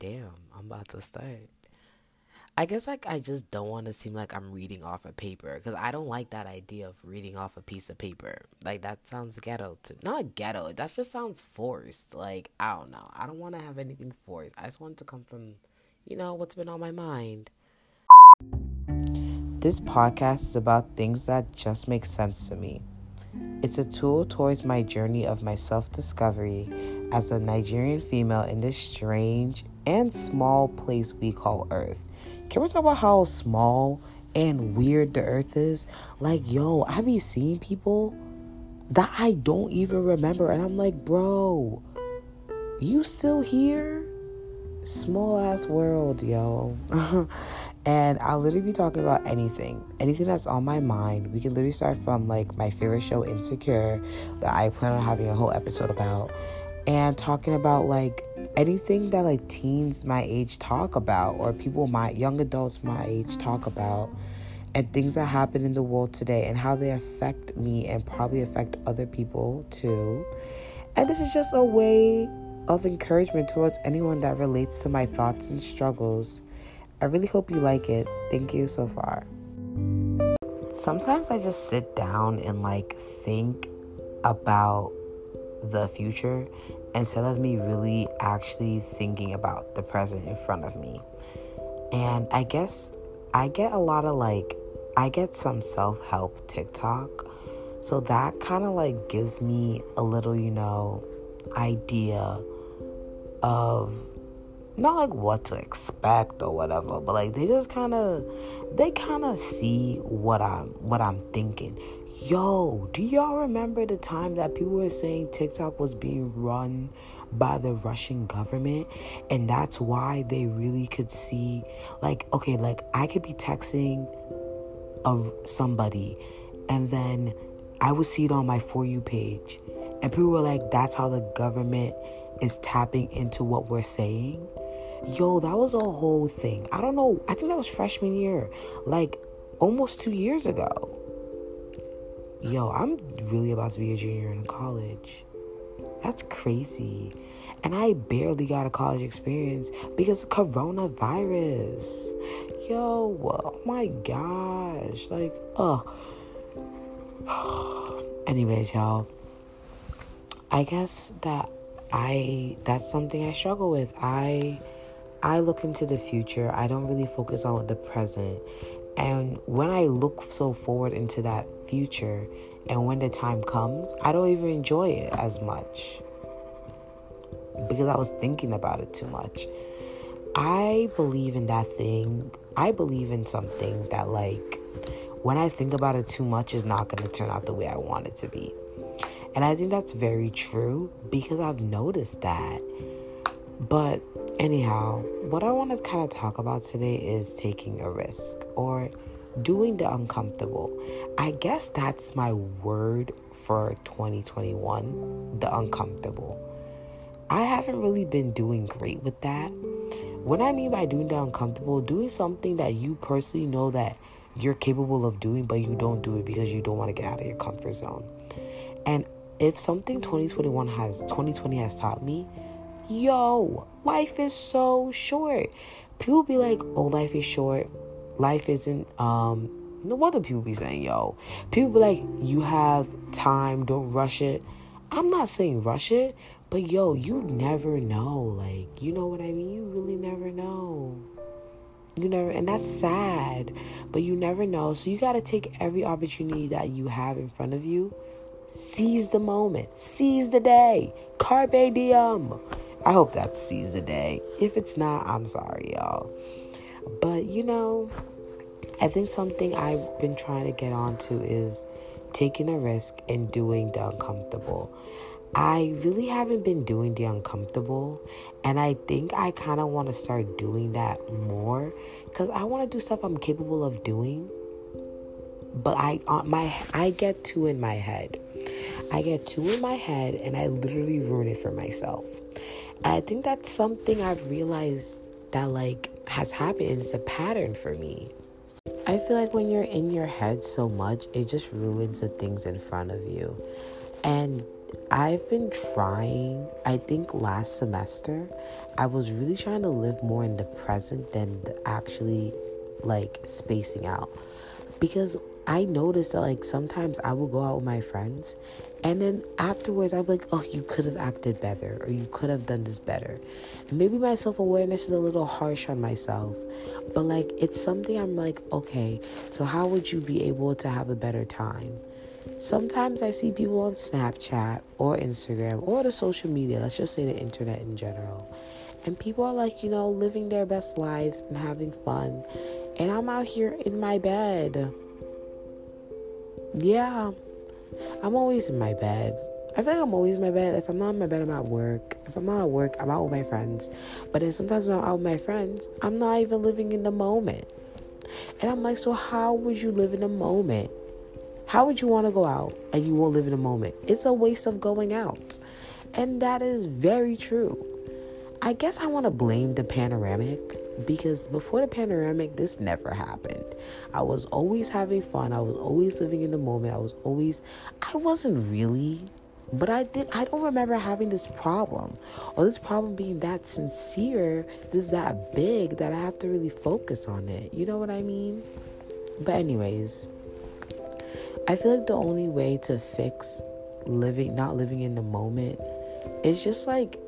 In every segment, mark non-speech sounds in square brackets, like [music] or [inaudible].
damn, I'm about to start. I guess like I just don't want to seem like I'm reading off a paper because I don't like that idea of reading off a piece of paper. Like that sounds ghetto to not ghetto. That just sounds forced. Like I don't know. I don't want to have anything forced. I just want to come from, you know, what's been on my mind. This podcast is about things that just make sense to me. It's a tool towards my journey of my self discovery as a Nigerian female in this strange and small place we call Earth. Can we talk about how small and weird the Earth is? Like, yo, I be seeing people that I don't even remember, and I'm like, bro, you still here? Small ass world, yo. [laughs] and I'll literally be talking about anything, anything that's on my mind. We can literally start from like my favorite show, Insecure, that I plan on having a whole episode about, and talking about like anything that like teens my age talk about or people my young adults my age talk about and things that happen in the world today and how they affect me and probably affect other people too. And this is just a way of encouragement towards anyone that relates to my thoughts and struggles. I really hope you like it. Thank you so far. Sometimes I just sit down and like think about the future instead of me really actually thinking about the present in front of me. And I guess I get a lot of like, I get some self help TikTok. So that kind of like gives me a little, you know, idea of not like what to expect or whatever, but like they just kind of they kind of see what I'm what I'm thinking. Yo, do y'all remember the time that people were saying TikTok was being run by the Russian government? And that's why they really could see, like, okay, like I could be texting a, somebody and then I would see it on my For You page. And people were like, that's how the government is tapping into what we're saying. Yo, that was a whole thing. I don't know. I think that was freshman year, like almost two years ago yo, I'm really about to be a junior in college. That's crazy. And I barely got a college experience because of coronavirus. Yo, oh my gosh. Like, oh. [sighs] Anyways, y'all. I guess that I that's something I struggle with. I I look into the future. I don't really focus on the present. And when I look so forward into that future and when the time comes, I don't even enjoy it as much because I was thinking about it too much. I believe in that thing. I believe in something that, like, when I think about it too much, is not going to turn out the way I want it to be. And I think that's very true because I've noticed that. But anyhow, what I want to kind of talk about today is taking a risk or doing the uncomfortable. I guess that's my word for 2021 the uncomfortable. I haven't really been doing great with that. What I mean by doing the uncomfortable, doing something that you personally know that you're capable of doing, but you don't do it because you don't want to get out of your comfort zone. And if something 2021 has 2020 has taught me, yo, life is so short. People be like, oh, life is short. Life isn't um no wonder people be saying yo. People be like you have time don't rush it. I'm not saying rush it but yo you never know. Like you know what i mean? You really never know. You never and that's sad but you never know. So you got to take every opportunity that you have in front of you. Seize the moment. Seize the day. Carpe diem i hope that seize the day if it's not i'm sorry y'all but you know, I think something I've been trying to get onto is taking a risk and doing the uncomfortable. I really haven't been doing the uncomfortable, and I think I kind of want to start doing that more because I want to do stuff I'm capable of doing. But I, uh, my, I get too in my head. I get too in my head, and I literally ruin it for myself. I think that's something I've realized that like has happened. It's a pattern for me. I feel like when you're in your head so much, it just ruins the things in front of you. And I've been trying, I think last semester, I was really trying to live more in the present than actually like spacing out. Because I noticed that like sometimes I will go out with my friends and then afterwards I'm like, oh, you could have acted better or you could have done this better. And maybe my self awareness is a little harsh on myself, but like it's something I'm like, okay, so how would you be able to have a better time? Sometimes I see people on Snapchat or Instagram or the social media, let's just say the internet in general. And people are like, you know, living their best lives and having fun. And I'm out here in my bed. Yeah, I'm always in my bed. I feel like I'm always in my bed. If I'm not in my bed, I'm at work. If I'm not at work, I'm out with my friends. But then sometimes when I'm out with my friends, I'm not even living in the moment. And I'm like, so how would you live in the moment? How would you want to go out and you won't live in the moment? It's a waste of going out. And that is very true. I guess I want to blame the panoramic because before the panoramic, this never happened. I was always having fun. I was always living in the moment. I was always, I wasn't really, but I did, I don't remember having this problem or this problem being that sincere, this that big that I have to really focus on it. You know what I mean? But, anyways, I feel like the only way to fix living, not living in the moment is just like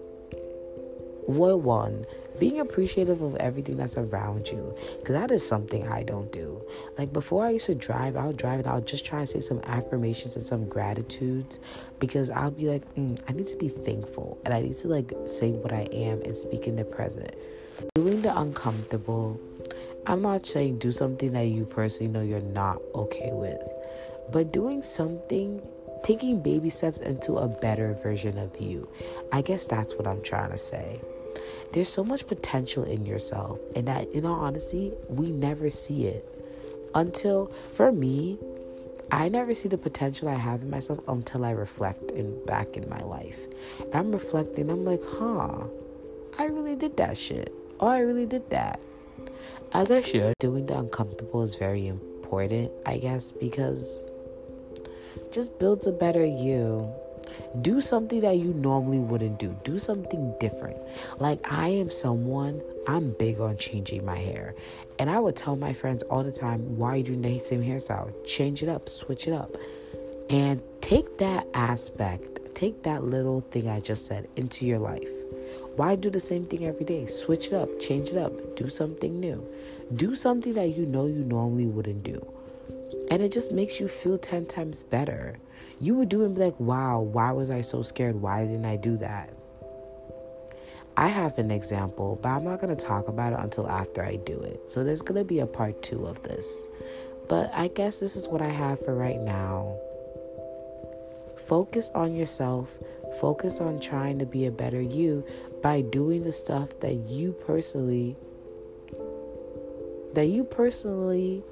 what one being appreciative of everything that's around you because that is something i don't do. Like before i used to drive i'll drive and i'll just try and say some affirmations and some gratitudes because i'll be like mm, i need to be thankful and i need to like say what i am and speak in the present. Doing the uncomfortable i'm not saying do something that you personally know you're not okay with but doing something taking baby steps into a better version of you. I guess that's what I'm trying to say. There's so much potential in yourself and that in all honesty we never see it. Until for me i never see the potential i have in myself until i reflect in back in my life. And i'm reflecting i'm like huh i really did that shit. Oh i really did that. I should doing the uncomfortable is very important i guess because just builds a better you do something that you normally wouldn't do. Do something different. Like, I am someone, I'm big on changing my hair. And I would tell my friends all the time, why you doing the same hairstyle? Change it up, switch it up. And take that aspect, take that little thing I just said into your life. Why do the same thing every day? Switch it up, change it up, do something new. Do something that you know you normally wouldn't do. And it just makes you feel 10 times better you would do and be like, wow, why was I so scared? Why didn't I do that? I have an example, but I'm not going to talk about it until after I do it. So there's going to be a part two of this. But I guess this is what I have for right now. Focus on yourself. Focus on trying to be a better you by doing the stuff that you personally that you personally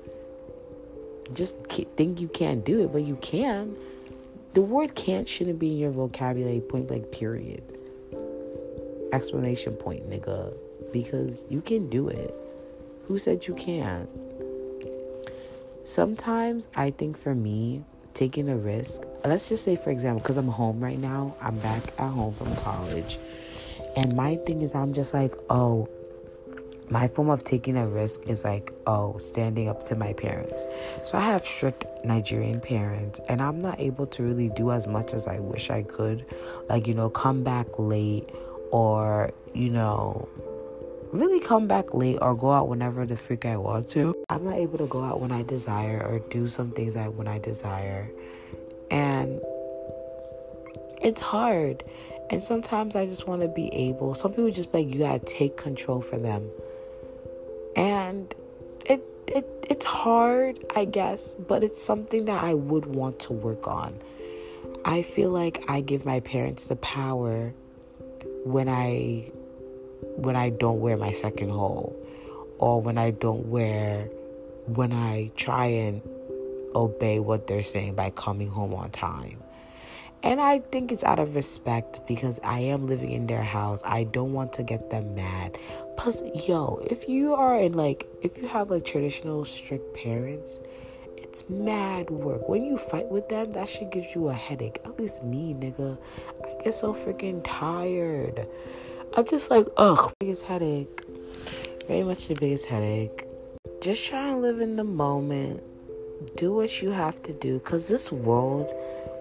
just think you can't do it, but you can. The word can't shouldn't be in your vocabulary, point blank, period. Explanation point, nigga. Because you can do it. Who said you can't? Sometimes I think for me, taking a risk, let's just say, for example, because I'm home right now, I'm back at home from college. And my thing is, I'm just like, oh, my form of taking a risk is like, oh, standing up to my parents. So I have strict Nigerian parents, and I'm not able to really do as much as I wish I could. Like, you know, come back late or, you know, really come back late or go out whenever the freak I want to. I'm not able to go out when I desire or do some things I when I desire. And it's hard. And sometimes I just want to be able. Some people just like you gotta take control for them and it it it's hard, I guess, but it's something that I would want to work on. I feel like I give my parents the power when I when I don't wear my second hole or when I don't wear when I try and obey what they're saying by coming home on time. And I think it's out of respect because I am living in their house. I don't want to get them mad. Plus, yo, if you are in like, if you have like traditional strict parents, It's mad work. When you fight with them, that shit gives you a headache. At least me, nigga. I get so freaking tired. I'm just like, ugh, biggest headache. Very much the biggest headache. Just try and live in the moment. Do what you have to do. Because this world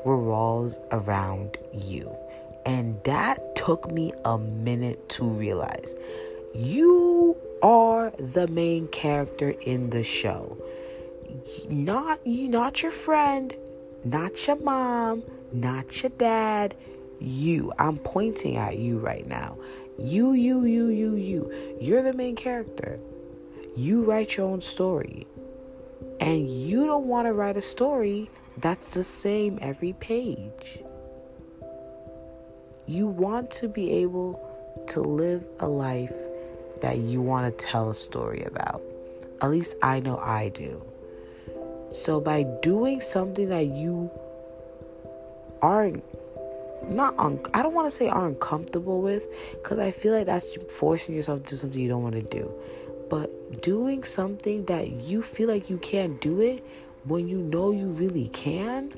revolves around you. And that took me a minute to realize. You are the main character in the show. Not you not your friend, not your mom, not your dad. You. I'm pointing at you right now. You, you, you, you, you. You're the main character. You write your own story. And you don't want to write a story that's the same every page. You want to be able to live a life that you want to tell a story about. At least I know I do. So by doing something that you aren't not un- I don't want to say are uncomfortable with because I feel like that's forcing yourself to do something you don't want to do. But doing something that you feel like you can't do it when you know you really can,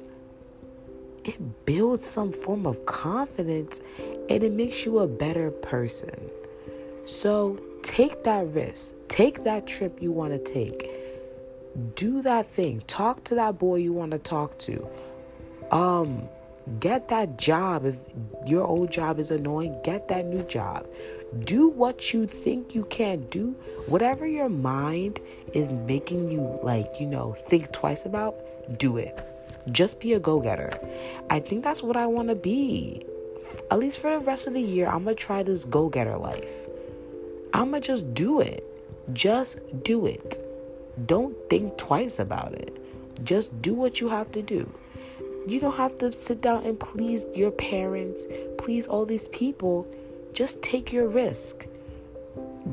it builds some form of confidence and it makes you a better person. So take that risk. Take that trip you want to take. Do that thing. Talk to that boy you want to talk to. Um get that job if your old job is annoying, get that new job. Do what you think you can't do. Whatever your mind is making you like, you know, think twice about, do it. Just be a go-getter. I think that's what I want to be. At least for the rest of the year, I'm going to try this go-getter life. I'm going to just do it. Just do it. Don't think twice about it. Just do what you have to do. You don't have to sit down and please your parents, please all these people. Just take your risk.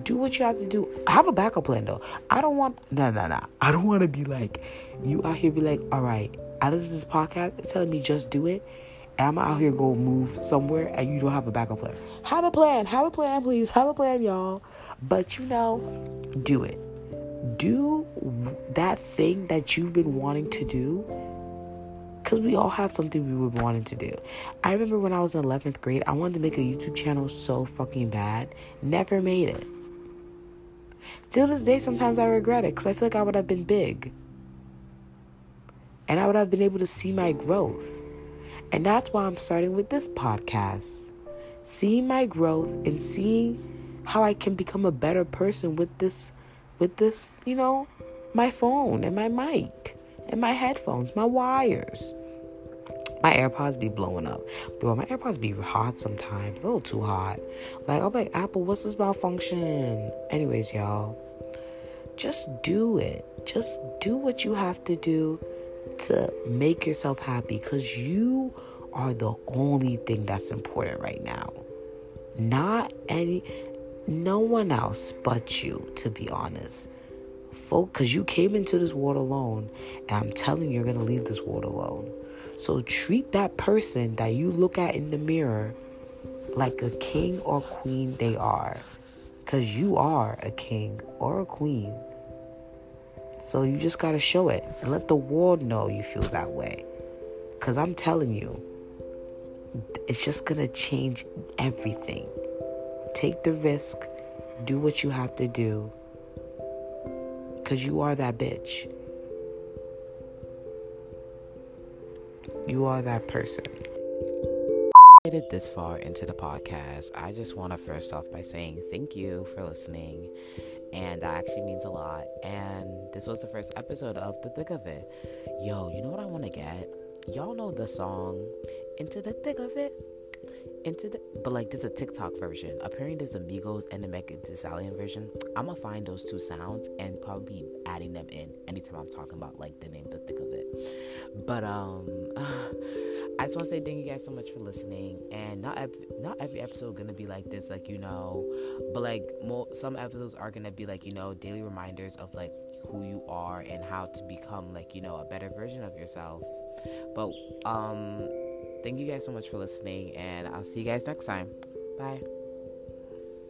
Do what you have to do. Have a backup plan though. I don't want no no no. I don't want to be like you out here be like, all right, I listen to this podcast, it's telling me just do it and I'm out here go move somewhere and you don't have a backup plan. Have a plan, have a plan, please. Have a plan, y'all. But you know, do it. Do that thing that you've been wanting to do. Because we all have something we were wanting to do. I remember when I was in 11th grade, I wanted to make a YouTube channel so fucking bad. Never made it. Till this day, sometimes I regret it because I feel like I would have been big. And I would have been able to see my growth. And that's why I'm starting with this podcast. Seeing my growth and seeing how I can become a better person with this with this, you know, my phone and my mic and my headphones, my wires. My AirPods be blowing up. Bro, my AirPods be hot sometimes. A little too hot. Like, I'm like, Apple, what's this malfunction? Anyways, y'all. Just do it. Just do what you have to do to make yourself happy because you are the only thing that's important right now. Not any, no one else but you, to be honest. Folk, because you came into this world alone, and I'm telling you, you're going to leave this world alone. So treat that person that you look at in the mirror like a king or queen they are. Because you are a king or a queen. So you just got to show it and let the world know you feel that way. Because I'm telling you, it's just going to change everything. Take the risk, do what you have to do. Because you are that bitch. You are that person. Made it this far into the podcast. I just want to first off by saying thank you for listening and that actually means a lot. And this was the first episode of The Thick of It. Yo, you know what I want to get? Y'all know the song Into the Thick of It? Into the, but like there's a TikTok version. Apparently there's Migos and the Megan Thee Stallion version. I'm gonna find those two sounds and probably adding them in anytime I'm talking about like the name The Thick of It. But um. [sighs] I just want to say thank you guys so much for listening. And not not every episode gonna be like this, like you know, but like mo- some episodes are gonna be like you know daily reminders of like who you are and how to become like you know a better version of yourself. But um, thank you guys so much for listening, and I'll see you guys next time. Bye.